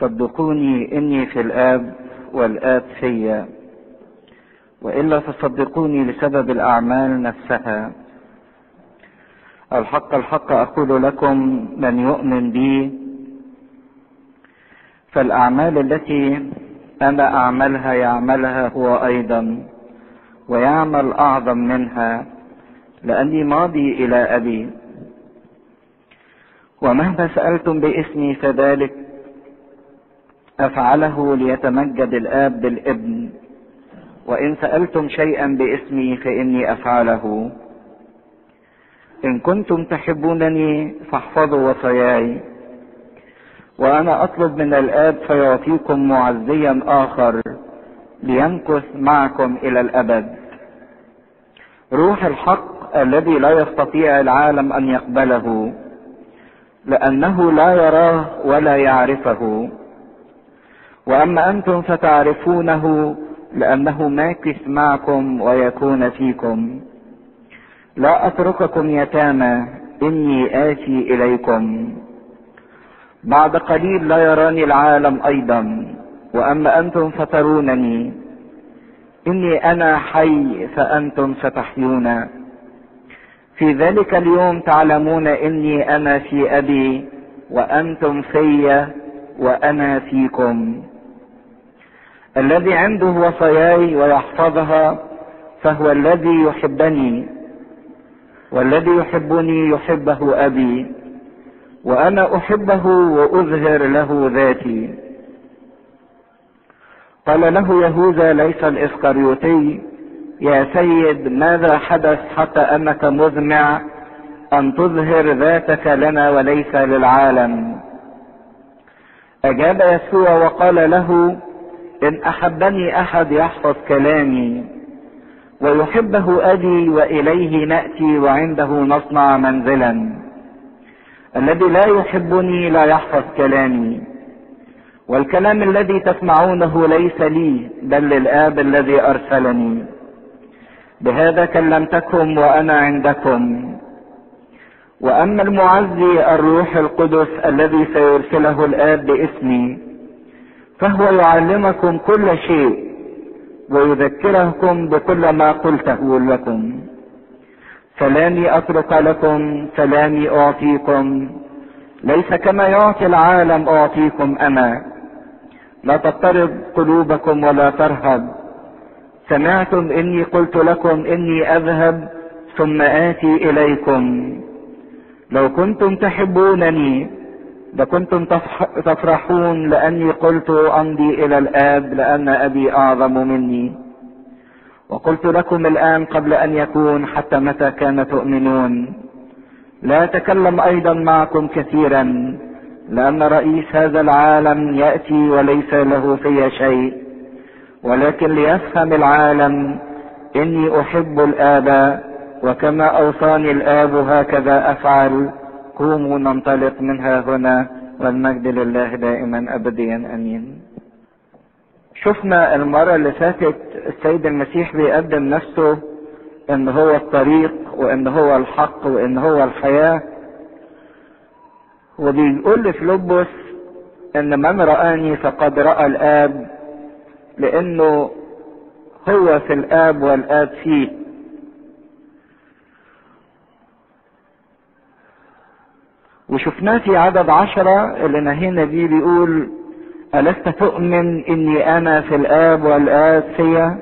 صدقوني إني في الآب والآب فيا. وإلا فصدقوني لسبب الأعمال نفسها. الحق الحق أقول لكم من يؤمن بي. فالأعمال التي أنا أعملها يعملها هو أيضا ويعمل أعظم منها لأني ماضي إلى أبي. ومهما سألتم باسمي فذلك أفعله ليتمجد الآب بالابن. وإن سألتم شيئا باسمي فإني أفعله. إن كنتم تحبونني فاحفظوا وصاياي. وأنا أطلب من الآب فيعطيكم معزيا آخر ليمكث معكم إلى الأبد. روح الحق الذي لا يستطيع العالم أن يقبله لأنه لا يراه ولا يعرفه. وأما أنتم فتعرفونه لأنه ماكث معكم ويكون فيكم. لا أترككم يتامى إني آتي إليكم. بعد قليل لا يراني العالم أيضا وأما أنتم فترونني. إني أنا حي فأنتم ستحيون في ذلك اليوم تعلمون إني أنا في أبي وأنتم في وأنا فيكم. الذي عنده وصاياي ويحفظها فهو الذي يحبني والذي يحبني يحبه أبي وأنا أحبه وأظهر له ذاتي. قال له يهوذا ليس الاسكريوتي يا سيد ماذا حدث حتى أنك مزمع أن تظهر ذاتك لنا وليس للعالم؟ أجاب يسوع وقال له إن أحبني أحد يحفظ كلامي ويحبه أبي وإليه نأتي وعنده نصنع منزلا. الذي لا يحبني لا يحفظ كلامي. والكلام الذي تسمعونه ليس لي بل للآب الذي أرسلني. بهذا كلمتكم وأنا عندكم. وأما المعزي الروح القدس الذي سيرسله الآب باسمي فهو يعلمكم كل شيء ويذكركم بكل ما قلته لكم. سلامي اترك لكم سلامي أعطيكم. ليس كما يعطي العالم أعطيكم أنا. لا تضطرب قلوبكم ولا ترهب. سمعتم إني قلت لكم إني أذهب ثم آتي إليكم. لو كنتم تحبونني لكنتم تفرحون لأني قلت أمضي إلى الآب لأن أبي أعظم مني. وقلت لكم الآن قبل أن يكون حتى متى كان تؤمنون. لا أتكلم أيضا معكم كثيرا لأن رئيس هذا العالم يأتي وليس له في شيء. ولكن ليفهم العالم إني أحب الآب وكما أوصاني الآب هكذا أفعل. قوموا ننطلق منها هنا والمجد لله دائما ابديا آمين. شفنا المرة اللي فاتت السيد المسيح بيقدم نفسه إن هو الطريق وإن هو الحق وإن هو الحياة. وبيقول لفلوبوس إن من رآني فقد رأى الآب لأنه هو في الآب والآب فيه. وشفناه في عدد عشرة اللي نهينا بيه بيقول ألست تؤمن إني أنا في الآب والآب فيا؟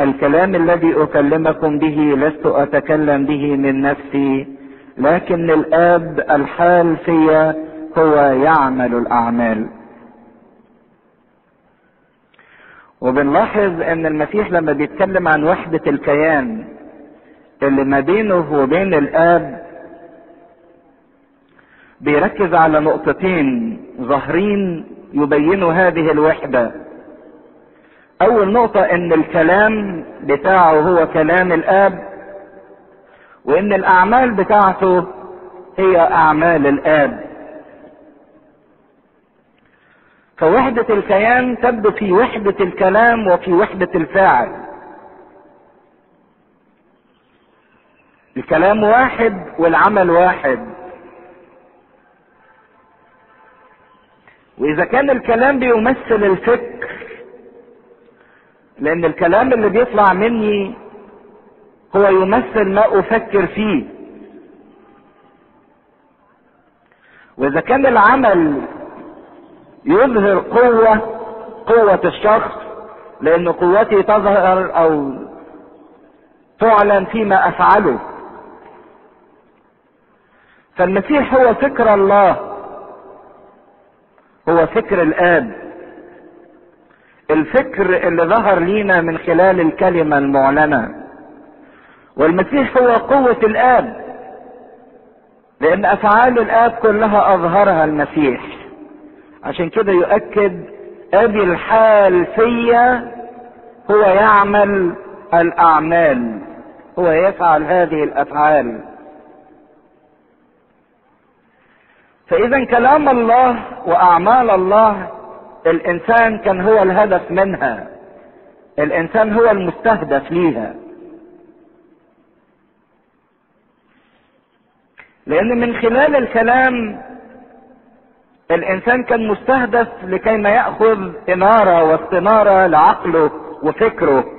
الكلام الذي أكلمكم به لست أتكلم به من نفسي لكن الآب الحال فيا هو يعمل الأعمال. وبنلاحظ إن المسيح لما بيتكلم عن وحدة الكيان اللي ما بينه وبين الآب بيركز على نقطتين ظاهرين يبينوا هذه الوحدة. أول نقطة إن الكلام بتاعه هو كلام الآب وإن الأعمال بتاعته هي أعمال الآب. فوحدة الكيان تبدو في وحدة الكلام وفي وحدة الفاعل. الكلام واحد والعمل واحد. وإذا كان الكلام بيمثل الفكر لأن الكلام اللي بيطلع مني هو يمثل ما أفكر فيه. وإذا كان العمل يظهر قوة قوة الشخص لأن قوتي تظهر أو تعلن فيما أفعله. فالمسيح هو فكر الله. هو فكر الاب الفكر اللي ظهر لينا من خلال الكلمة المعلنة. والمسيح هو قوة الآب. لأن أفعال الآب كلها أظهرها المسيح. عشان كده يؤكد أبي الحال فيا هو يعمل الأعمال. هو يفعل هذه الأفعال. فإذا كلام الله وأعمال الله الإنسان كان هو الهدف منها. الإنسان هو المستهدف ليها. لأن من خلال الكلام الإنسان كان مستهدف لكي ما يأخذ اناره واستناره لعقله وفكره.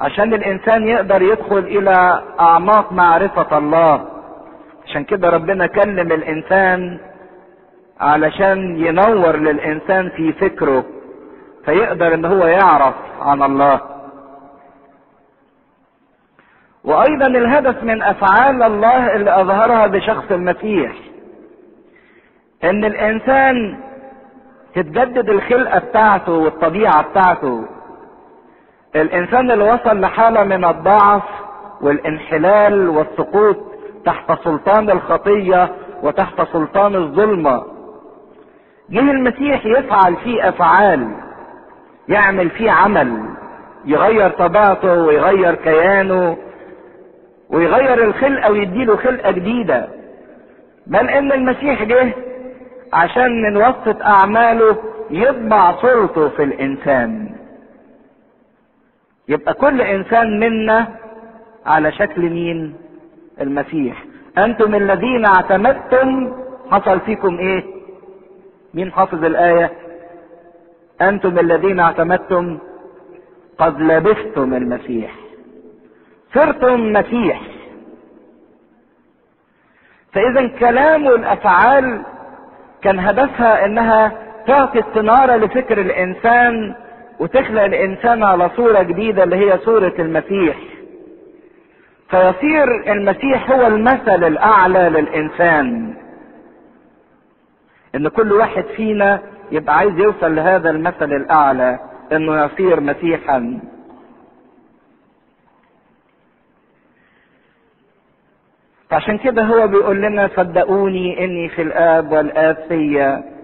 عشان الإنسان يقدر يدخل إلى أعماق معرفة الله. عشان كده ربنا كلم الإنسان علشان ينور للإنسان في فكره فيقدر إن هو يعرف عن الله. وأيضا الهدف من أفعال الله اللي أظهرها بشخص المسيح إن الإنسان تتجدد الخلقة بتاعته والطبيعة بتاعته. الإنسان اللي وصل لحالة من الضعف والانحلال والسقوط تحت سلطان الخطية وتحت سلطان الظلمة. جه المسيح يفعل فيه أفعال يعمل فيه عمل يغير طبيعته ويغير كيانه ويغير الخلقة ويديله خلقة جديدة. بل إن المسيح جه عشان من وسط أعماله يطبع صورته في الإنسان. يبقى كل إنسان منا على شكل مين؟ المسيح. أنتم الذين اعتمدتم حصل فيكم إيه؟ مين حافظ الآية؟ أنتم الذين اعتمدتم قد لبستم المسيح. صرتم مسيح. فإذا كلام والافعال كان هدفها إنها تعطي استناره لفكر الإنسان وتخلق الإنسان على صورة جديدة اللي هي صورة المسيح. فيصير المسيح هو المثل الأعلى للإنسان. إن كل واحد فينا يبقى عايز يوصل لهذا المثل الأعلى إنه يصير مسيحا. فعشان كده هو بيقول لنا صدقوني إني في الآب والآب فيا.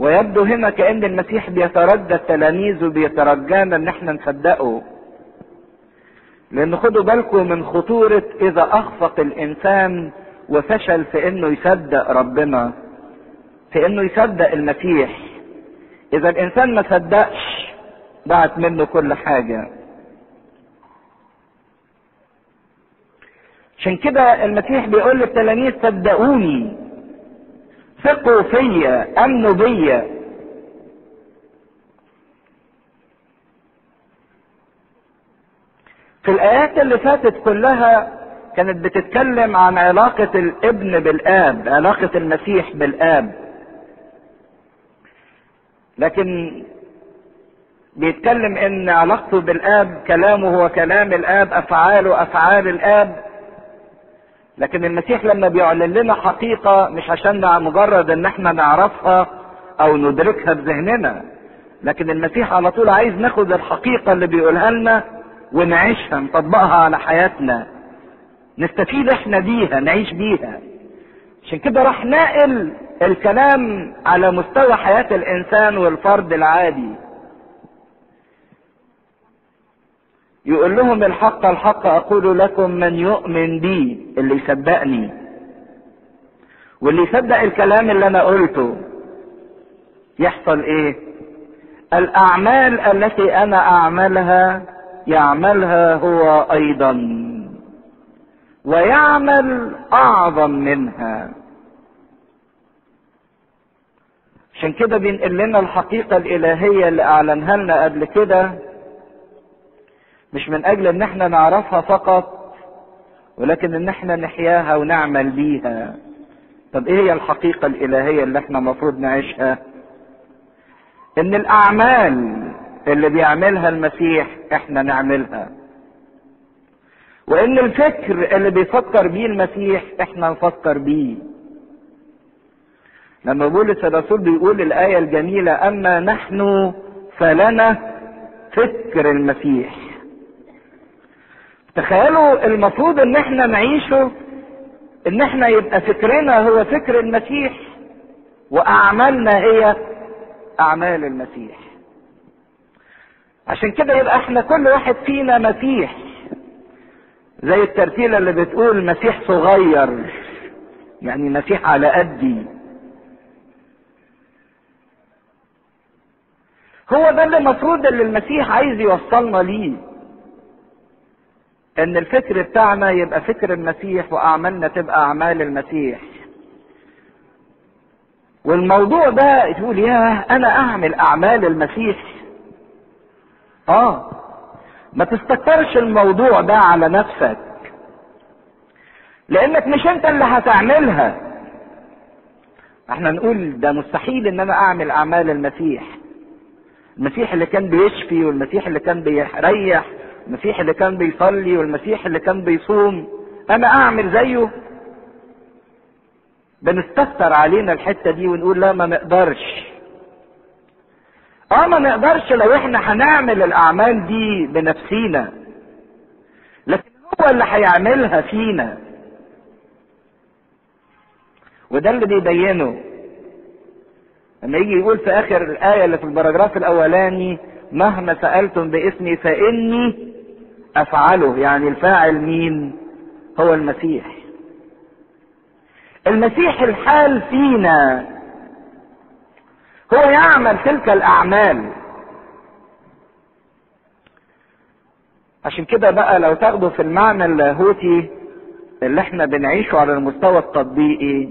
ويبدو هنا كأن المسيح بيترجى التلاميذ وبيترجانا إن إحنا نصدقه. لأن خدوا بالكم من خطورة إذا أخفق الإنسان وفشل في إنه يصدق ربنا في إنه يصدق المسيح. إذا الإنسان ما صدقش ضاعت منه كل حاجة. عشان كده المسيح بيقول للتلاميذ صدقوني. ثقوا فيا امنوا بيا في الآيات اللي فاتت كلها كانت بتتكلم عن علاقة الابن بالآب علاقة المسيح بالآب. لكن بيتكلم إن علاقته بالآب كلامه هو كلام الآب أفعاله أفعال الآب. لكن المسيح لما بيعلن لنا حقيقة مش عشان مجرد إن إحنا نعرفها أو ندركها بذهننا لكن المسيح على طول عايز ناخد الحقيقة اللي بيقولها لنا ونعيشها نطبقها على حياتنا. نستفيد إحنا بيها نعيش بيها. عشان كده راح ناقل الكلام على مستوى حياة الإنسان والفرد العادي. يقول لهم الحق الحق أقول لكم من يؤمن بي اللي يصدقني. واللي يصدق الكلام اللي أنا قلته يحصل إيه؟ الأعمال التي أنا أعملها يعملها هو أيضا ويعمل أعظم منها. عشان كده بينقل لنا الحقيقة الإلهية اللي أعلنها لنا قبل كده. مش من أجل إن إحنا نعرفها فقط ولكن إن إحنا نحياها ونعمل بيها. طب إيه هي الحقيقة الإلهية اللي إحنا المفروض نعيشها؟ إن الأعمال اللي بيعملها المسيح إحنا نعملها. وإن الفكر اللي بيفكر بيه المسيح إحنا نفكر بيه. لما بولس الرسول بيقول الآية الجميلة أما نحن فلنا فكر المسيح تخيلوا المفروض إن إحنا نعيشه إن إحنا يبقى فكرنا هو فكر المسيح وأعمالنا هي أعمال المسيح. عشان كده يبقى إحنا كل واحد فينا مسيح. زي الترتيلة اللي بتقول مسيح صغير يعني مسيح على قدي. هو ده اللي المفروض اللي المسيح عايز يوصلنا ليه. إن الفكر بتاعنا يبقى فكر المسيح وأعمالنا تبقى أعمال المسيح. والموضوع ده تقول يا أنا أعمل أعمال المسيح. آه. ما تستكترش الموضوع ده على نفسك. لأنك مش أنت اللي هتعملها. إحنا نقول ده مستحيل إن أنا أعمل أعمال المسيح. المسيح اللي كان بيشفي والمسيح اللي كان بيريح. المسيح اللي كان بيصلي والمسيح اللي كان بيصوم أنا أعمل زيه؟ بنستكتر علينا الحتة دي ونقول لا ما نقدرش. آه ما نقدرش لو إحنا هنعمل الأعمال دي بنفسينا. لكن هو اللي هيعملها فينا. وده اللي بيبينه. لما يجي يقول في آخر الآية اللي في البراجراف الأولاني مهما سألتم باسمي فإني أفعله يعني الفاعل مين هو المسيح. المسيح الحال فينا. هو يعمل تلك الأعمال. عشان كده بقى لو تاخدوا في المعنى اللاهوتي اللي إحنا بنعيشه على المستوى التطبيقي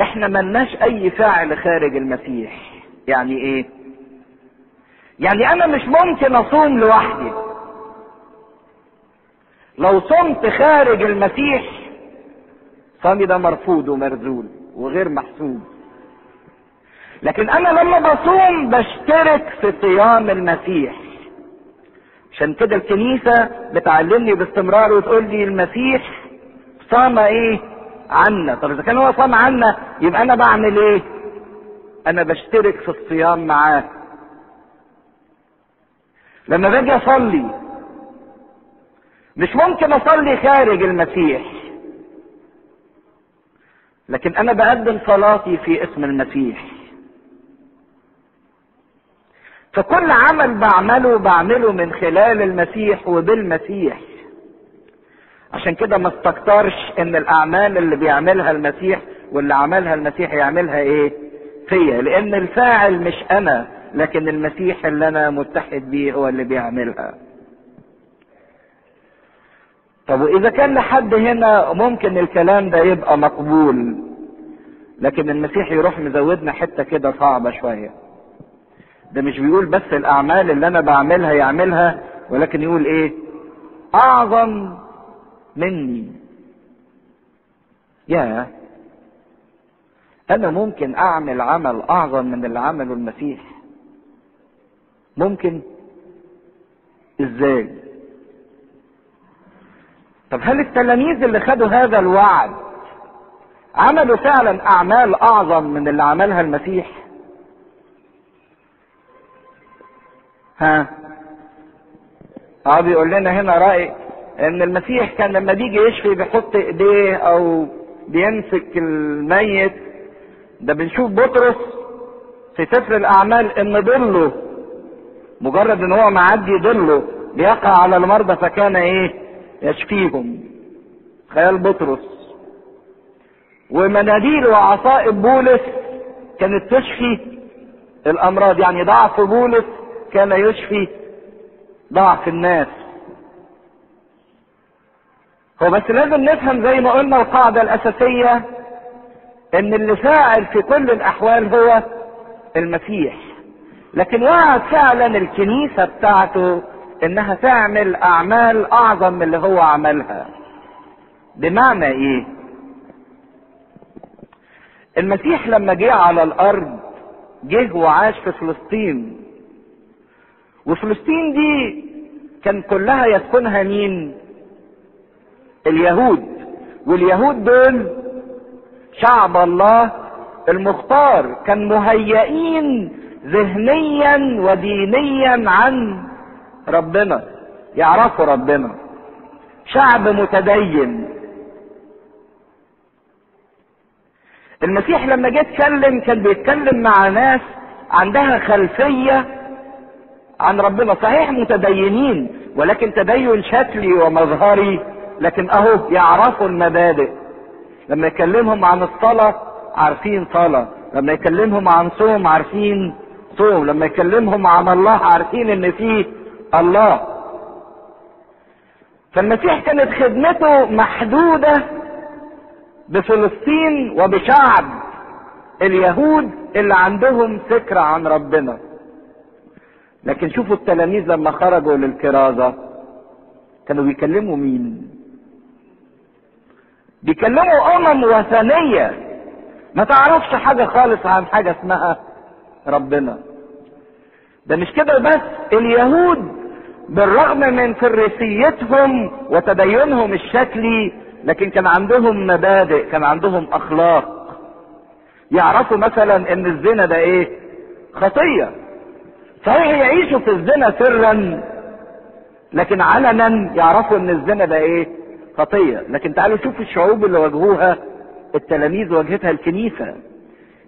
إحنا ملناش أي فاعل خارج المسيح. يعني إيه؟ يعني أنا مش ممكن أصوم لوحدي. لو صمت خارج المسيح صومي ده مرفوض ومرذول وغير محسوب. لكن أنا لما بصوم بشترك في صيام المسيح. عشان كده الكنيسة بتعلمني باستمرار وتقول لي المسيح صام إيه؟ عنا. طب إذا كان هو صام عنا يبقى أنا بعمل إيه؟ أنا بشترك في الصيام معاه. لما باجي أصلي مش ممكن أصلي خارج المسيح. لكن أنا بقدم صلاتي في اسم المسيح. فكل عمل بعمله بعمله من خلال المسيح وبالمسيح. عشان كده ما استكترش إن الأعمال اللي بيعملها المسيح واللي عملها المسيح يعملها إيه؟ فيا. لأن الفاعل مش أنا لكن المسيح اللي أنا متحد بيه هو اللي بيعملها. طب وإذا كان لحد هنا ممكن الكلام ده يبقى مقبول لكن المسيح يروح مزودنا حتة كده صعبة شوية. ده مش بيقول بس الأعمال اللي أنا بعملها يعملها ولكن يقول إيه؟ أعظم مني. يا أنا ممكن أعمل عمل أعظم من اللي عمله المسيح. ممكن؟ إزاي؟ طب هل التلاميذ اللي خدوا هذا الوعد عملوا فعلا أعمال أعظم من اللي عملها المسيح؟ ها؟ آه بيقول لنا هنا رأي إن المسيح كان لما بيجي يشفي بيحط إيديه أو بيمسك الميت ده بنشوف بطرس في سفر الأعمال إن ضله مجرد إن هو معدي ضله بيقع على المرضى فكان إيه؟ يشفيهم. خيال بطرس. ومناديل وعصائب بولس كانت تشفي الأمراض. يعني ضعف بولس كان يشفي ضعف الناس. هو بس لازم نفهم زي ما قلنا القاعدة الأساسية إن اللي فاعل في كل الأحوال هو المسيح. لكن وعد فعلا الكنيسة بتاعته إنها تعمل أعمال أعظم من اللي هو عملها. بمعنى إيه؟ المسيح لما جه على الأرض جه وعاش في فلسطين. وفلسطين دي كان كلها يسكنها مين؟ اليهود. واليهود دول شعب الله المختار كان مهيئين ذهنيا ودينيا عن ربنا يعرفوا ربنا. شعب متدين. المسيح لما جه اتكلم كان بيتكلم مع ناس عندها خلفية عن ربنا. صحيح متدينين ولكن تدين شكلي ومظهري لكن أهو يعرفوا المبادئ. لما يكلمهم عن الصلاة عارفين صلاة. لما يكلمهم عن صوم عارفين صوم. لما يكلمهم عن الله عارفين إن فيه الله. فالمسيح كانت خدمته محدودة بفلسطين وبشعب اليهود اللي عندهم فكرة عن ربنا. لكن شوفوا التلاميذ لما خرجوا للكرازة كانوا بيكلموا مين؟ بيكلموا أمم وثنية. ما تعرفش حاجة خالص عن حاجة اسمها ربنا. ده مش كده بس اليهود بالرغم من فريسيتهم وتدينهم الشكلي لكن كان عندهم مبادئ كان عندهم أخلاق. يعرفوا مثلا إن الزنا ده إيه؟ خطية. صحيح يعيشوا في الزنا سرا لكن علنا يعرفوا إن الزنا ده إيه؟ خطية. لكن تعالوا شوفوا الشعوب اللي واجهوها التلاميذ واجهتها الكنيسة.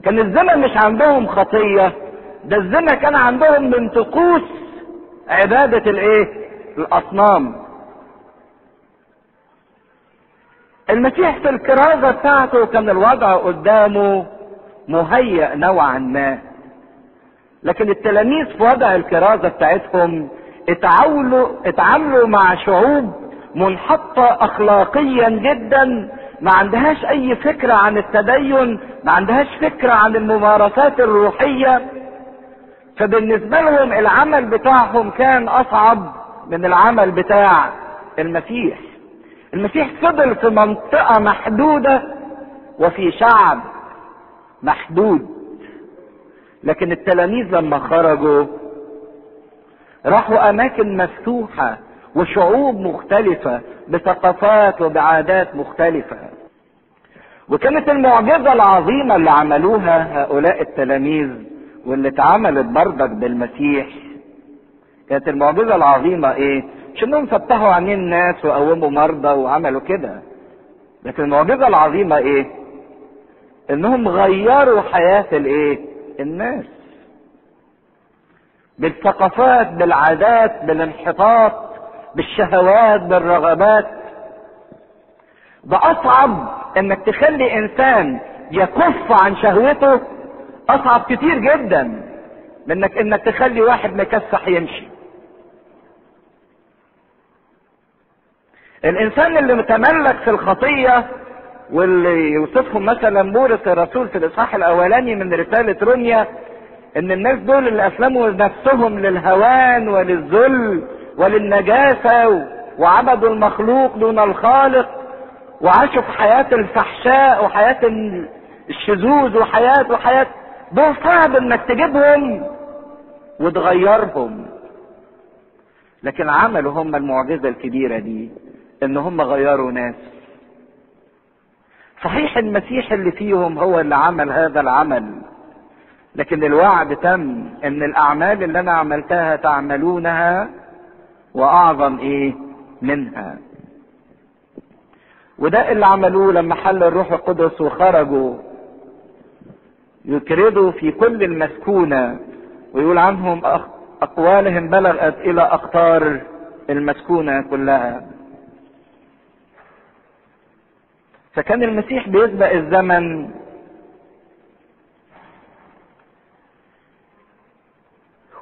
كان الزنا مش عندهم خطية ده الزنا كان عندهم من طقوس عبادة الايه؟ الأصنام. المسيح في الكرازة بتاعته كان الوضع قدامه مهيأ نوعا ما. لكن التلاميذ في وضع الكرازة بتاعتهم اتعاملوا اتعاملوا مع شعوب منحطة اخلاقيا جدا ما عندهاش أي فكرة عن التدين ما عندهاش فكرة عن الممارسات الروحية. فبالنسبة لهم العمل بتاعهم كان أصعب من العمل بتاع المسيح. المسيح فضل في منطقة محدودة وفي شعب محدود. لكن التلاميذ لما خرجوا راحوا أماكن مفتوحة وشعوب مختلفة بثقافات وبعادات مختلفة. وكانت المعجزة العظيمة اللي عملوها هؤلاء التلاميذ واللي اتعملت برضك بالمسيح. كانت المعجزة العظيمة إيه؟ مش انهم فتحوا عينين الناس وقوموا مرضى وعملوا كده. لكن المعجزة العظيمة إيه؟ إنهم غيروا حياة الإيه؟ الناس. بالثقافات بالعادات بالانحطاط بالشهوات بالرغبات. ده أصعب إنك تخلي إنسان يكف عن شهوته أصعب كتير جدا من انك تخلي واحد مكسح يمشي. الإنسان اللي متملك في الخطية واللي يوصفهم مثلا بولس الرسول في الإصحاح الأولاني من رسالة روميا إن الناس دول اللي أسلموا نفسهم للهوان وللذل وللنجاسة وعبدوا المخلوق دون الخالق وعاشوا في حياة الفحشاء وحياة الشذوذ وحياه وحياة دول صعب إنك تجيبهم وتغيرهم. لكن عملوا هم المعجزة الكبيرة دي إن هم غيروا ناس. صحيح المسيح اللي فيهم هو اللي عمل هذا العمل لكن الوعد تم إن الأعمال اللي أنا عملتها تعملونها وأعظم إيه؟ منها. وده اللي عملوه لما حل الروح القدس وخرجوا. يكردوا في كل المسكونة ويقول عنهم أقوالهم بلغت إلى أقطار المسكونة كلها. فكان المسيح بيسبق الزمن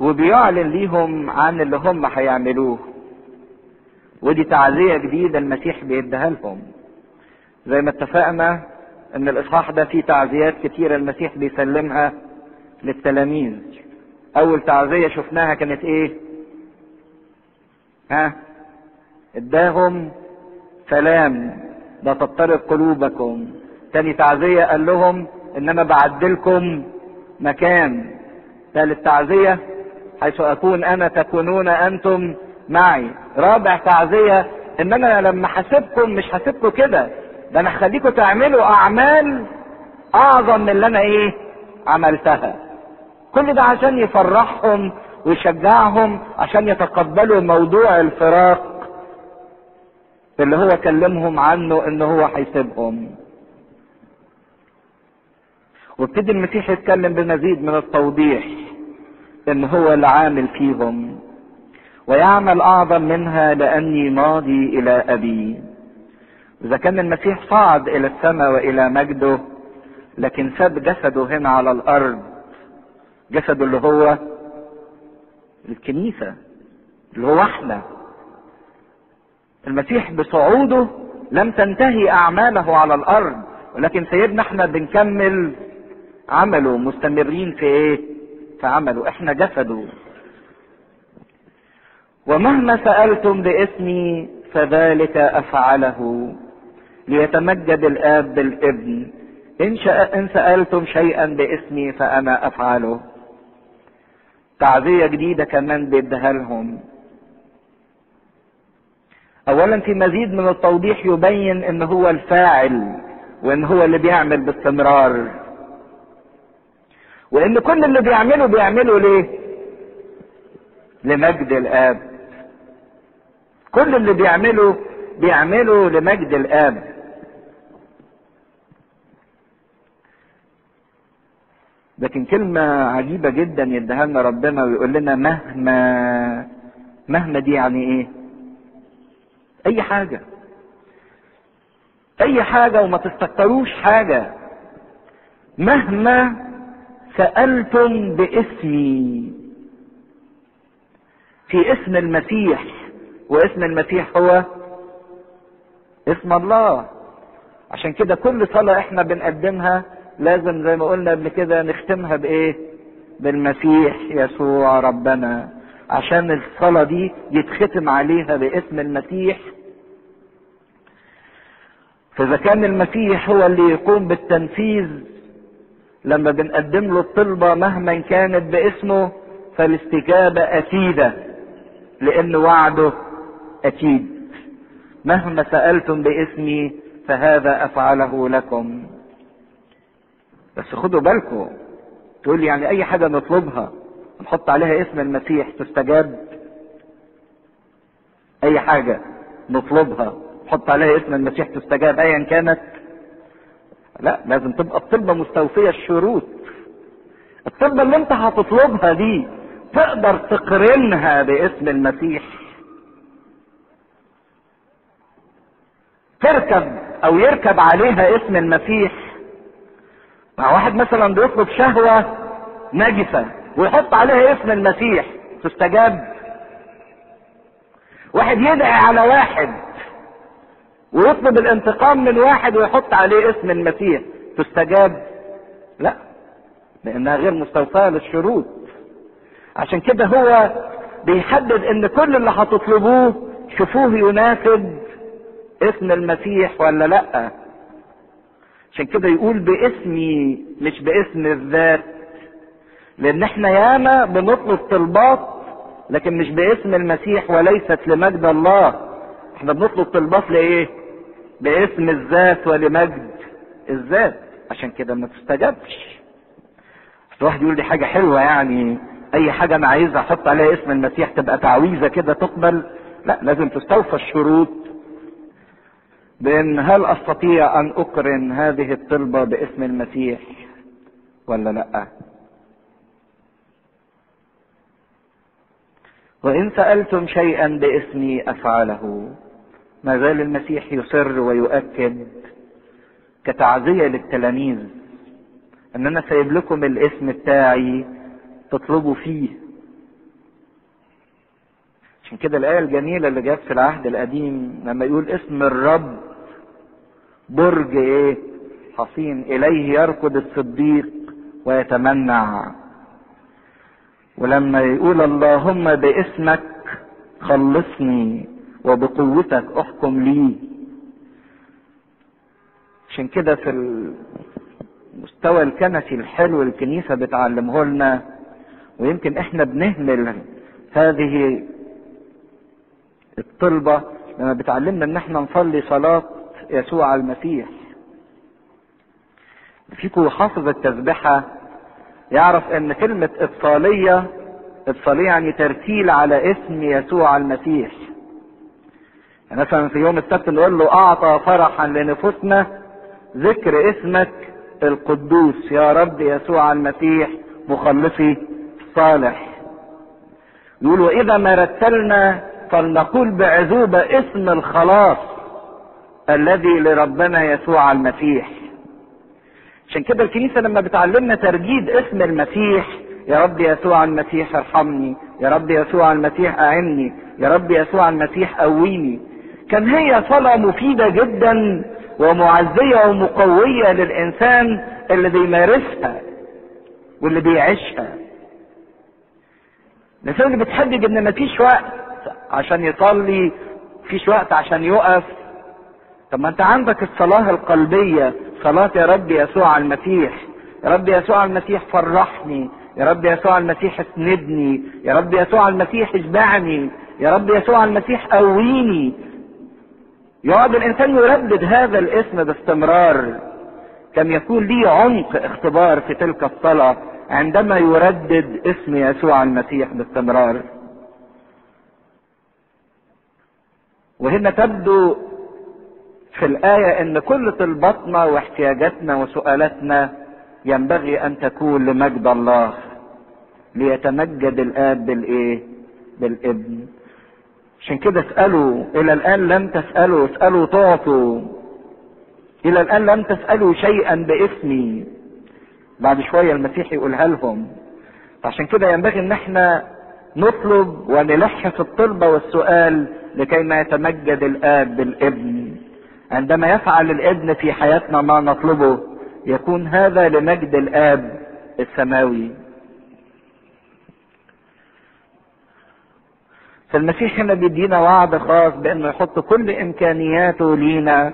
وبيعلن ليهم عن اللي هم هيعملوه. ودي تعزية جديدة المسيح بيديها لهم. زي ما اتفقنا أن الإصحاح ده فيه تعزيات كتيرة المسيح بيسلمها للتلاميذ. أول تعزية شفناها كانت إيه؟ ها؟ إداهم سلام لا تضطرب قلوبكم. تاني تعزية قال لهم ان أنا بعدلكم مكان. ثالث تعزية حيث أكون أنا تكونون أنتم معي. رابع تعزية ان أنا لما حاسبكم مش حاسبكم كده. ده أنا هخليكم تعملوا اعمال اعظم من اللي أنا إيه عملتها. كل ده عشان يفرحهم ويشجعهم عشان يتقبلوا موضوع الفراق اللي هو كلمهم عنه ان هو هيسيبهم. وابتدي المسيح يتكلم بمزيد من التوضيح إن هو العامل فيهم. ويعمل أعظم منها لأني ماضي إلى أبي. إذا كان المسيح صعد إلى السماء وإلى مجده لكن ساب جسده هنا على الأرض. جسده اللي هو الكنيسة اللي هو إحنا المسيح بصعوده لم تنتهي أعماله على الأرض ولكن سيدنا إحنا بنكمل عمله. مستمرين في إيه؟ في عمله. إحنا جسده. ومهما سألتم باسمي فذلك أفعله. ليتمجد الآب بالابن. إن, شاء إن سألتم شيئا باسمي فأنا أفعله. تعزية جديدة كمان بيديها لهم. اولا في مزيد من التوضيح يبين إن هو الفاعل وإن هو اللي بيعمل باستمرار. وإن كل اللي بيعمله بيعمله ليه؟ لمجد الآب. كل اللي بيعمله بيعمله لمجد الآب. لكن كلمة عجيبة جدا يديها لنا ربنا ويقول لنا مهما مهما دي يعني إيه؟ أي حاجة. أي حاجة وما تستكتروش حاجة. مهما سألتم باسمي. في اسم المسيح. واسم المسيح هو اسم الله. عشان كده كل صلاة إحنا بنقدمها لازم زي ما قلنا قبل كده نختمها بإيه؟ بالمسيح يسوع ربنا. عشان الصلاة دي يتختم عليها باسم المسيح. فإذا كان المسيح هو اللي يقوم بالتنفيذ لما بنقدم له الطلبة مهما كانت باسمه فالاستجابة أكيدة لأن وعده أكيد. مهما سألتم باسمي فهذا أفعله لكم. بس خدوا بالكم. تقول يعني أي حاجة نطلبها نحط عليها اسم المسيح تستجاب. أي حاجة نطلبها نحط عليها اسم المسيح تستجاب أيا كانت. لا لازم تبقى الطلبة مستوفية الشروط. الطلبة اللي انت هتطلبها دي تقدر تقرنها باسم المسيح. تركب أو يركب عليها اسم المسيح. مع واحد مثلا بيطلب شهوة نجسة ويحط عليها اسم المسيح تستجاب. واحد يدعي على واحد ويطلب الانتقام من واحد ويحط عليه اسم المسيح تستجاب. لا لأنها غير مستوفاة للشروط. عشان كده هو بيحدد إن كل اللي هتطلبوه شوفوه يناسب اسم المسيح ولا لأ. عشان كده يقول باسمي مش باسم الذات. لأن إحنا ياما بنطلب طلبات لكن مش باسم المسيح وليست لمجد الله. إحنا بنطلب طلبات لإيه؟ باسم الذات ولمجد الذات. عشان كده ما تستجابش. الواحد يقول دي حاجة حلوة يعني. أي حاجة أنا عايزها أحط عليها اسم المسيح تبقى تعويذة كده تقبل. لا لازم تستوفى الشروط. بان هل أستطيع أن أقرن هذه الطلبة باسم المسيح ولا لأ؟ وإن سألتم شيئا باسمي أفعله. ما زال المسيح يصر ويؤكد كتعزية للتلاميذ ان أنا سايب لكم الاسم بتاعي تطلبوا فيه. عشان كده الآية الجميلة اللي جت في العهد القديم لما يقول اسم الرب برج إيه؟ حصين. إليه يركض الصديق ويتمنع. ولما يقول اللهم باسمك خلصني وبقوتك احكم لي. عشان كده في المستوى الكنسي الحلو الكنيسة بتعلمه لنا ويمكن إحنا بنهمل هذه الطلبة لما بتعلمنا ان إحنا نصلي صلاة يسوع المسيح. فيكم حافظ التسبحة يعرف إن كلمة اتصالية اتصالية يعني ترتيل على اسم يسوع المسيح. يعني مثلا في يوم السبت نقول له أعطى فرحا لنفوسنا ذكر اسمك القدوس. يا رب يسوع المسيح مخلصي الصالح يقول وإذا ما رتلنا فلنقول بعذوبة اسم الخلاص. الذي لربنا يسوع المسيح. عشان كده الكنيسة لما بتعلمنا ترجيد اسم المسيح يا رب يسوع المسيح ارحمني يا رب يسوع المسيح اعني يا رب يسوع المسيح قويني. كان هي صلاة مفيدة جدا ومعزية ومقوية للإنسان اللي بيمارسها واللي بيعيشها. الإنسان اللي بتحجج إن مفيش وقت عشان يصلي مفيش وقت عشان يقف طب ما أنت عندك الصلاة القلبية صلاة يا رب يسوع المسيح. يا رب يسوع المسيح فرحني. يا رب يسوع المسيح اسندني يا رب يسوع المسيح اشبعني. يا رب يسوع المسيح قويني. يقعد الإنسان يردد هذا الاسم باستمرار. كم يكون ليه عمق اختبار في تلك الصلاة عندما يردد اسم يسوع المسيح باستمرار. وهنا تبدو في الآية إن كل طلباتنا واحتياجاتنا وسؤالاتنا ينبغي أن تكون لمجد الله ليتمجد الآب بالإيه؟ بالابن. عشان كده اسألوا إلى الآن لم تسألوا اسألوا تعطوا إلى الآن لم تسألوا شيئا باسمي. بعد شوية المسيح يقولها لهم. عشان كده ينبغي إن إحنا نطلب ونلح في الطلبة والسؤال لكي ما يتمجد الآب بالابن. عندما يفعل الابن في حياتنا ما نطلبه يكون هذا لمجد الآب السماوي. فالمسيح هنا بيدينا وعد خاص بأنه يحط كل إمكانياته لينا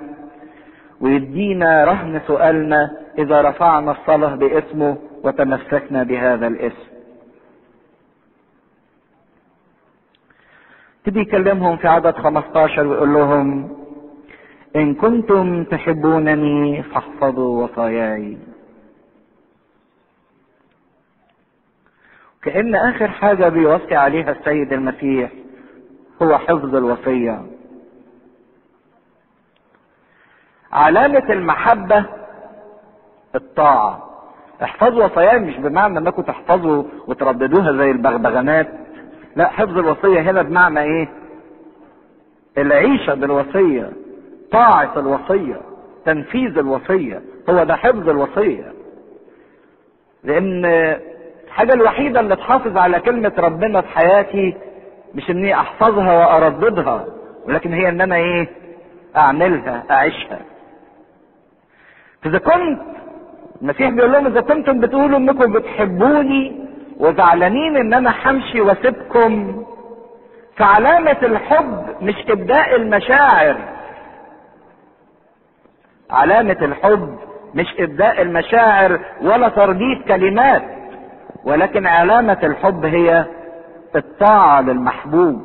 ويدينا رهن سؤالنا إذا رفعنا الصلاة باسمه وتمسكنا بهذا الاسم. تبي يكلمهم في عدد 15 ويقول لهم إن كنتم تحبونني فاحفظوا وصاياي. كأن آخر حاجة بيوصي عليها السيد المسيح هو حفظ الوصية. علامة المحبة الطاعة. احفظوا وصاياي مش بمعنى إنكم تحفظوا وترددوها زي البغبغانات. لا حفظ الوصية هنا بمعنى إيه؟ العيشة بالوصية. طاعة الوصية تنفيذ الوصية هو ده حفظ الوصية. لأن الحاجة الوحيدة اللي تحافظ على كلمة ربنا في حياتي مش إني أحفظها وأرددها ولكن هي إن أنا إيه؟ أعملها أعيشها. فاذا كنت المسيح بيقول لهم إذا كنتم بتقولوا إنكم بتحبوني وزعلانين إن أنا همشي وأسيبكم فعلامة الحب مش إبداء المشاعر. علامة الحب مش إبداء المشاعر ولا ترديد كلمات. ولكن علامة الحب هي الطاعة للمحبوب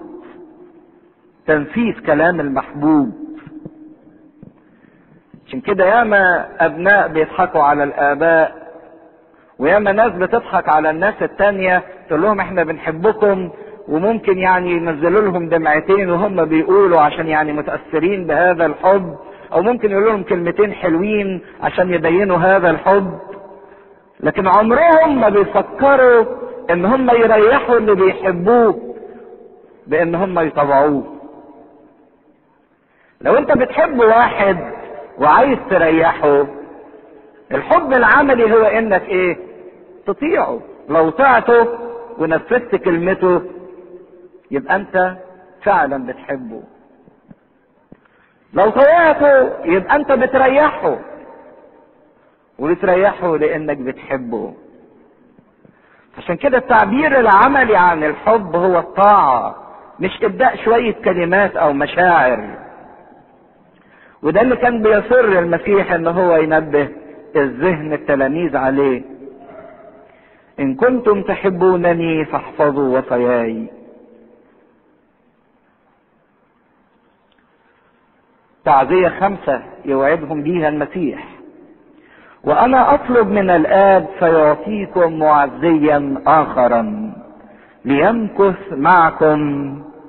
تنفيذ كلام المحبوب. عشان كده ياما أبناء بيضحكوا على الآباء وياما ناس بتضحك على الناس التانية تقول لهم إحنا بنحبكم وممكن يعني ينزلوا لهم دمعتين وهم بيقولوا عشان يعني متأثرين بهذا الحب. أو ممكن يقولوا لهم كلمتين حلوين عشان يبينوا هذا الحب. لكن عمرهم ما بيفكروا إن هم يريحوا اللي بيحبوه بإن هم يطوعوه. لو أنت بتحب واحد وعايز تريحه الحب العملي هو إنك إيه؟ تطيعه. لو طعته ونفذت كلمته يبقى أنت فعلا بتحبه. لو طوعته يبقى انت بتريحه. وبتريحه لانك بتحبه. عشان كده التعبير العملي عن الحب هو الطاعة مش ابداء شوية كلمات أو مشاعر. وده اللي كان بيصر المسيح ان هو ينبه الذهن التلاميذ عليه. إن كنتم تحبونني فاحفظوا وصاياي. تعزية خمسة يوعدهم بيها المسيح. وأنا أطلب من الآب فيعطيكم معزيا اخرا ليمكث معكم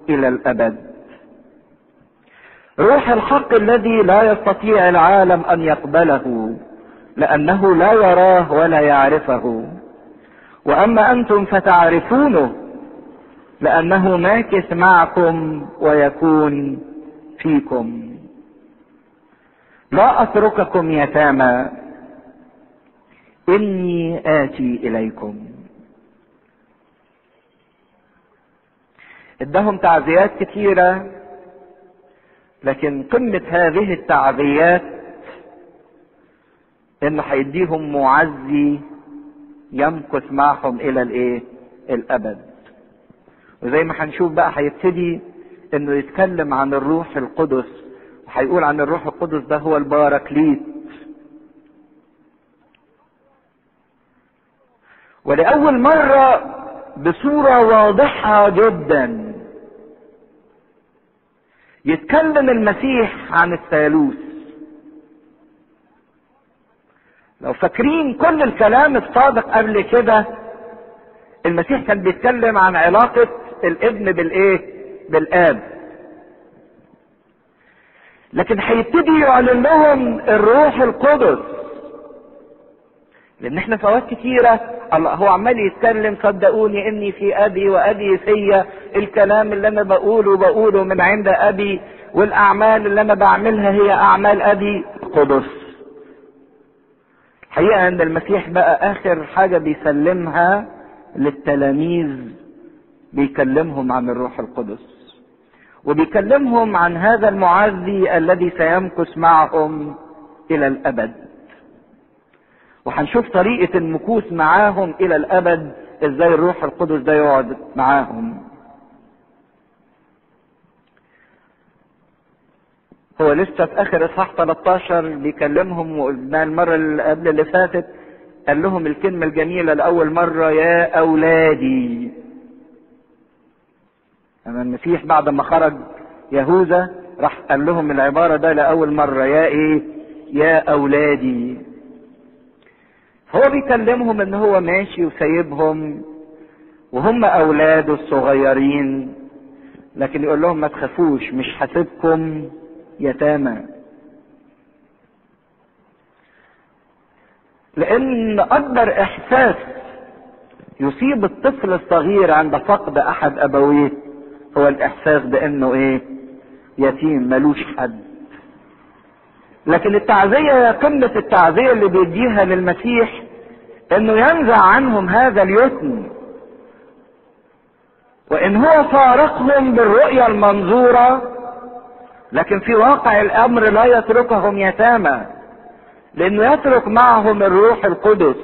إلى الأبد. روح الحق الذي لا يستطيع العالم أن يقبله لأنه لا يراه ولا يعرفه. وأما أنتم فتعرفونه لأنه ماكث معكم ويكون فيكم. لا أترككم يتامى. إني آتي إليكم. ادهم تعزيات كثيرة لكن قمة هذه التعزيات انه هيديهم معزي يمكث معهم إلى الإيه؟ الأبد. وزي ما هنشوف بقى هيبتدي إنه يتكلم عن الروح القدس. وهيقول عن الروح القدس ده هو الباراكليت. ولأول مرة بصورة واضحة جدا يتكلم المسيح عن الثالوث. لو فاكرين كل الكلام السابق قبل كده المسيح كان بيتكلم عن علاقة الابن بالإيه؟ بالآب. لكن هيبتدي يعلن لهم الروح القدس. لأن إحنا في أوقات كتيرة الله هو عمال يتكلم صدقوني إني في أبي وأبي فيا. الكلام اللي أنا بقوله بقوله من عند أبي والأعمال اللي أنا بعملها هي أعمال أبي القدس. حقيقة إن المسيح بقى آخر حاجة بيسلمها للتلاميذ بيكلمهم عن الروح القدس. وبيكلمهم عن هذا المعزي الذي سيمكث معهم إلى الأبد. وهنشوف طريقة المكوث معاهم إلى الأبد إزاي الروح القدس ده يقعد معاهم. هو لسه في آخر إصحاح 13 بيكلمهم وقلنا المرة اللي قبل اللي فاتت قال لهم الكلمة الجميلة لأول مرة يا أولادي أما المسيح بعد ما خرج يهوذا راح قال لهم العبارة ده لأول مرة يا إيه؟ يا أولادي. هو بيكلمهم إن هو ماشي وسايبهم وهم أولاده الصغيرين لكن يقول لهم ما تخافوش مش هسيبكم يتامى. لأن أكبر إحساس يصيب الطفل الصغير عند فقد أحد أبويه هو الإحساس بأنه إيه؟ يتيم ملوش حد. لكن التعزية قمة التعزية اللي بيديها للمسيح إنه ينزع عنهم هذا اليتم. وإن هو فارقهم بالرؤية المنظورة لكن في واقع الأمر لا يتركهم يتامى. لأنه يترك معهم الروح القدس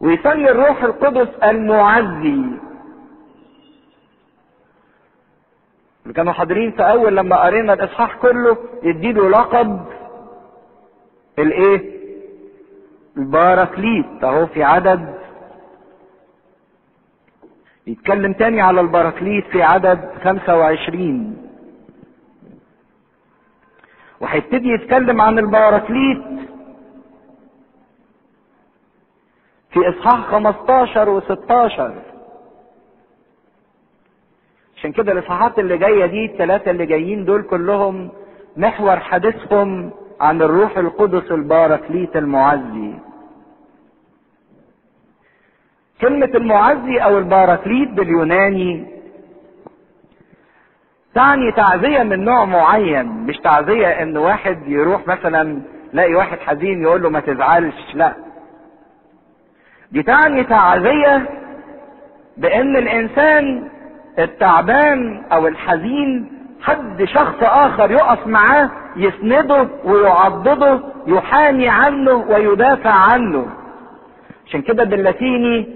ويسمي الروح القدس المعزي اللي كانوا حاضرين في أول لما قرينا الإصحاح كله يديله لقب الإيه؟ الباراكليت أهو في عدد. يتكلم تاني على الباراكليت في عدد 25 وهيبتدي يتكلم عن الباراكليت في إصحاح 15 و16 عشان كده الإصحاحات اللي جاية دي الثلاثه اللي جايين دول كلهم محور حديثهم عن الروح القدس الباراكليت المعزي. كلمة المعزي أو الباراكليت باليوناني تعني تعزية من نوع معين مش تعزية إن واحد يروح مثلا لاقي واحد حزين يقول له ما تزعلش لا. دي تعني تعزية بإن الإنسان التعبان أو الحزين حد شخص آخر يقف معاه يسنده ويعضده يحامي عنه ويدافع عنه. عشان كده باللاتيني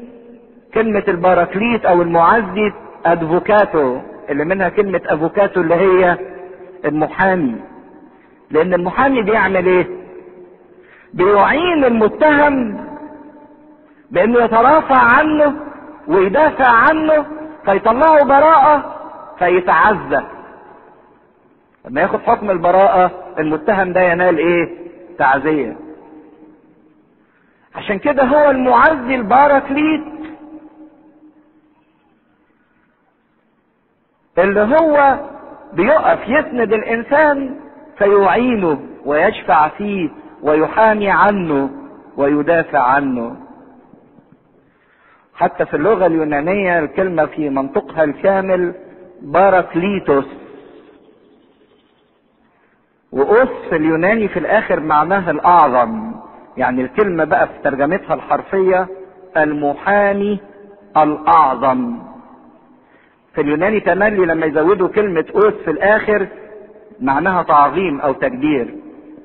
كلمة الباراكليت أو المعزي advocato اللي منها كلمة أفوكاتو اللي هي المحامي. لأن المحامي بيعمل إيه؟ بيعين المتهم بأنه يترافع عنه ويدافع عنه فيطلعه براءة فيتعزى لما ياخد حكم البراءة المتهم ده ينال إيه؟ تعزية عشان كده هو المعزي الباراكليت اللي هو بيقف يسند الإنسان فيعينه ويشفع فيه ويحامي عنه ويدافع عنه. حتى في اللغة اليونانية الكلمة في منطقها الكامل باراكليتوس وأوس في اليوناني في الآخر معناها الأعظم. يعني الكلمة بقى في ترجمتها الحرفية المحامي الأعظم. في اليوناني تملي لما يزودوا كلمة أوس في الآخر معناها تعظيم أو تقدير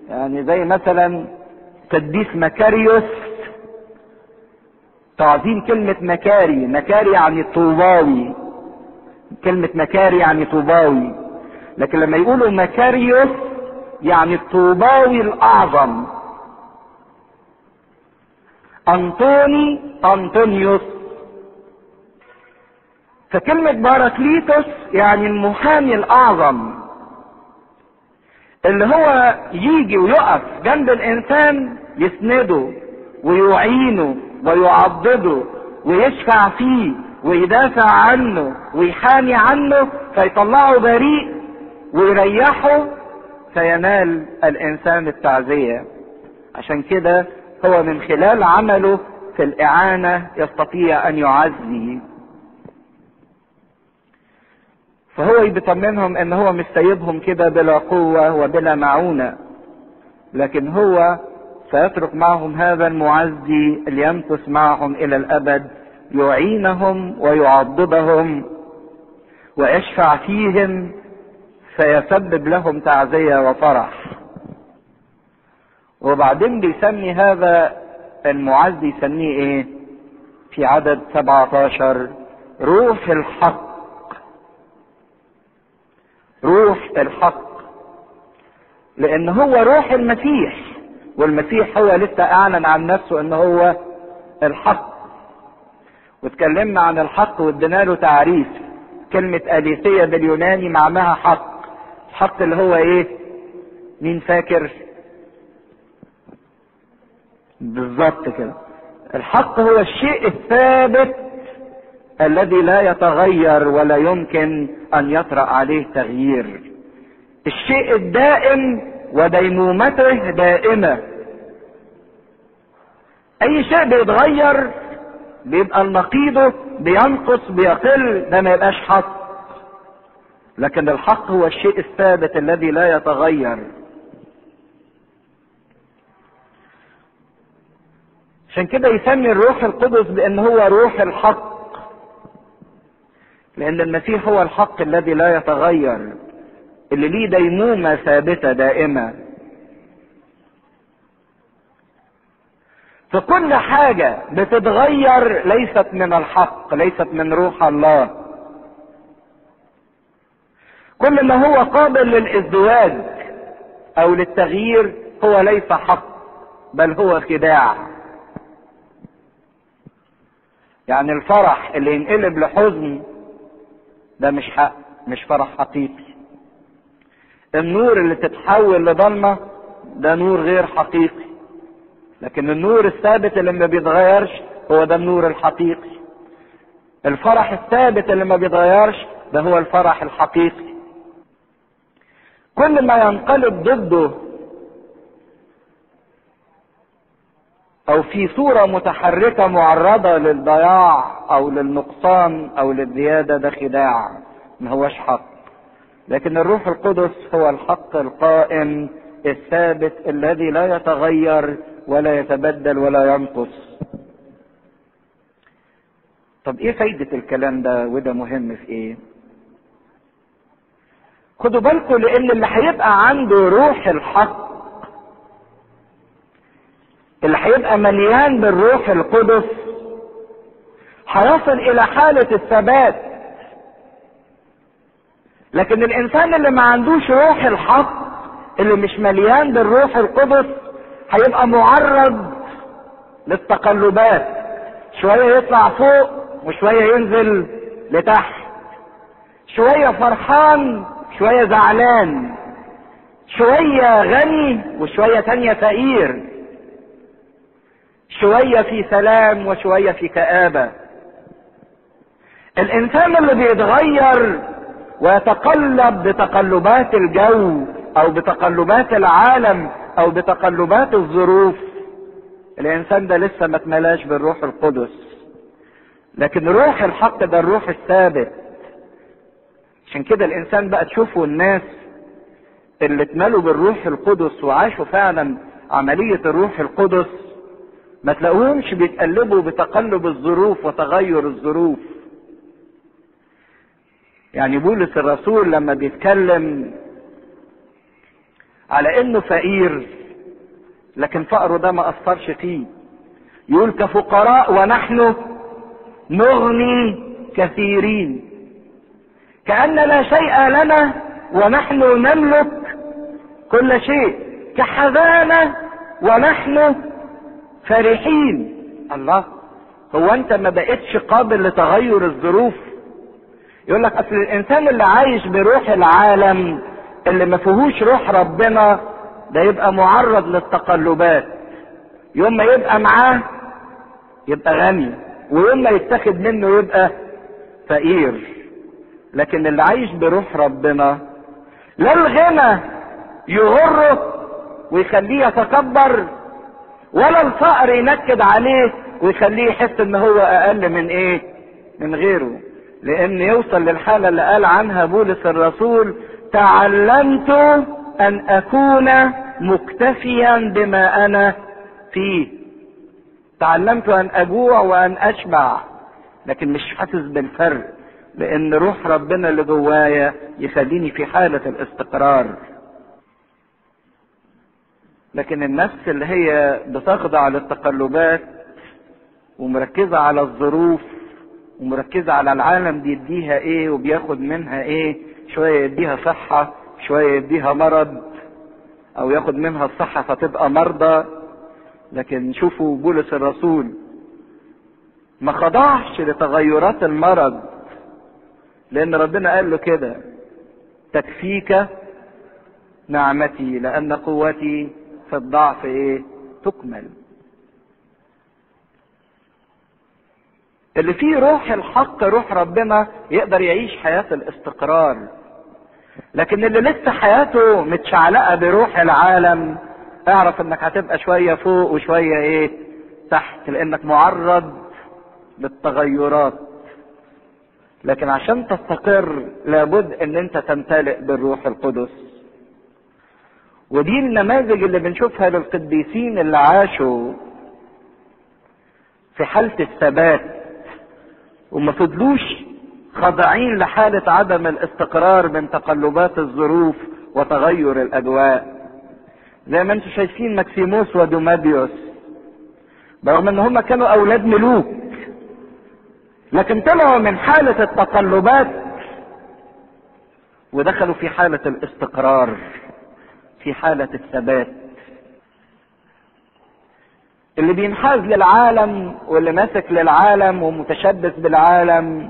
يعني زي مثلا قديس مكاريوس تعظيم كلمة مكاري. مكاري يعني طوباوي. كلمة مكاري يعني طوباوي. لكن لما يقولوا مكاريوس يعني الطوباوي الأعظم. أنطوني أنطونيوس. فكلمة باراكليتوس يعني المحامي الأعظم. اللي هو يجي ويقف جنب الإنسان يسنده ويعينه. ويعضده ويشفع فيه ويدافع عنه ويحامي عنه فيطلعه بريء ويريحه فينال الإنسان التعزية. عشان كده هو من خلال عمله في الإعانة يستطيع أن يعزي. فهو بيطمنهم إن هو مش سايبهم كده بلا قوة وبلا معونة. لكن هو سيترك معهم هذا المعزي ليمكث معهم إلى الأبد يعينهم ويعضدهم ويشفع فيهم فيسبب لهم تعزية وفرح. وبعدين بيسمي هذا المعزي يسميه إيه؟ في عدد 17 روح الحق. روح الحق. لأن هو روح المسيح. والمسيح هو لسه أعلن عن نفسه إن هو الحق. واتكلمنا عن الحق وادينا له تعريف. كلمة أليثية باليوناني معناها حق. الحق اللي هو إيه؟ مين فاكر؟ بالظبط كده. الحق هو الشيء الثابت الذي لا يتغير ولا يمكن أن يطرأ عليه تغيير. الشيء الدائم وديمومته دائمة. أي شيء بيتغير بيبقى نقيضه بينقص بيقل ده ما يبقاش حق. لكن الحق هو الشيء الثابت الذي لا يتغير. عشان كده يسمي الروح القدس بأن هو روح الحق. لأن المسيح هو الحق الذي لا يتغير. اللي ليه ديمومة ثابتة دائمة. فكل حاجة بتتغير ليست من الحق ليست من روح الله. كل ما هو قابل للإزدواج أو للتغيير هو ليس حق بل هو خداع. يعني الفرح اللي ينقلب لحزن ده مش حق مش فرح حقيقي. النور اللي تتحول لضلمة ده نور غير حقيقي. لكن النور الثابت اللي ما بيتغيرش هو ده النور الحقيقي. الفرح الثابت اللي ما بيتغيرش ده هو الفرح الحقيقي. كل ما ينقلب ضده أو في صورة متحركة معرضة للضياع أو للنقصان أو للزيادة ده خداع ما هوش حق. لكن الروح القدس هو الحق القائم الثابت الذي لا يتغير ولا يتبدل ولا ينقص. طب إيه فايدة الكلام ده؟ وده مهم في إيه؟ خدوا بالكم لأن اللي هيبقى عنده روح الحق اللي هيبقى مليان بالروح القدس هيصل إلى حالة الثبات. لكن الإنسان اللي ما عندوش روح الحق اللي مش مليان بالروح القدس هيبقى معرض للتقلبات. شوية يطلع فوق وشوية ينزل لتحت. شوية فرحان شوية زعلان. شوية غني وشوية تانية فقير. شوية في سلام وشوية في كآبة. الإنسان اللي بيتغير ويتقلب بتقلبات الجو أو بتقلبات العالم أو بتقلبات الظروف. الإنسان ده لسه ما اتملاش بالروح القدس. لكن روح الحق ده الروح الثابت. عشان كده الإنسان بقى تشوفوا الناس اللي اتملوا بالروح القدس وعاشوا فعلا عملية الروح القدس ما تلاقوهمش بيتقلبوا بتقلب الظروف وتغير الظروف. يعني بولس الرسول لما بيتكلم على إنه فقير لكن فقره ده ما أثرش فيه. يقول كفقراء ونحن نغني كثيرين. كأن لا شيء لنا ونحن نملك كل شيء. كحزانة ونحن فرحين. الله هو أنت ما بقتش قابل لتغير الظروف يقول لك أصل الإنسان اللي عايش بروح العالم اللي ما فيهوش روح ربنا ده يبقى معرض للتقلبات. يوم ما يبقى معاه يبقى غني. ويوم ما يتاخد منه يبقى فقير. لكن اللي عايش بروح ربنا لا الغنى يغره ويخليه يتكبر ولا الفقر ينكد عليه ويخليه يحس إن هو أقل من إيه؟ من غيره. لأن يوصل للحالة اللي قال عنها بولس الرسول تعلمت أن أكون مكتفيا بما أنا فيه. تعلمت أن أجوع وأن أشبع. لكن مش حاسس بالفرق لأن روح ربنا اللي جوايا يخليني في حالة الاستقرار. لكن النفس اللي هي بتخضع للتقلبات ومركزة على الظروف ومركزة على العالم بيديها إيه وبياخد منها إيه؟ شوية يديها صحة شوية يديها مرض أو ياخد منها الصحة فتبقى مرضى. لكن شوفوا بولس الرسول ما خضعش لتغيرات المرض لأن ربنا قال له كده تكفيك نعمتي لأن قوتي في الضعف إيه؟ تكمل. اللي فيه روح الحق روح ربنا يقدر يعيش حياة الاستقرار. لكن اللي لسه حياته متشعلقة بروح العالم اعرف انك هتبقى شوية فوق وشوية إيه تحت لانك معرض للتغيرات. لكن عشان تستقر لابد ان انت تمتلئ بالروح القدس. ودي النماذج اللي بنشوفها للقديسين اللي عاشوا في حالة الثبات. وما فضلوش خاضعين لحالة عدم الاستقرار من تقلبات الظروف وتغير الأجواء. زي ما أنتم شايفين مكسيموس ودوماديوس. برغم ان هم كانوا أولاد ملوك لكن طلعوا من حالة التقلبات ودخلوا في حالة الاستقرار في حالة الثبات. اللي بينحاز للعالم واللي ماسك للعالم ومتشبث بالعالم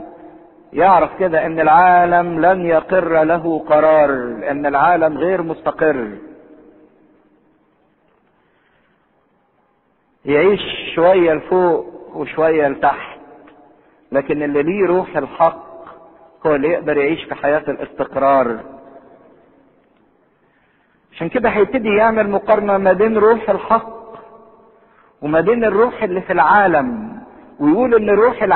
يعرف كده إن العالم لن يقر له قرار لأن العالم غير مستقر. يعيش شوية لفوق وشوية لتحت لكن اللي ليه روح الحق هو اللي يقدر يعيش في حياة الاستقرار. عشان كده هيبتدي يعمل مقارنة ما بين روح الحق وما بين الروح اللي في العالم ويقول إن روح العالم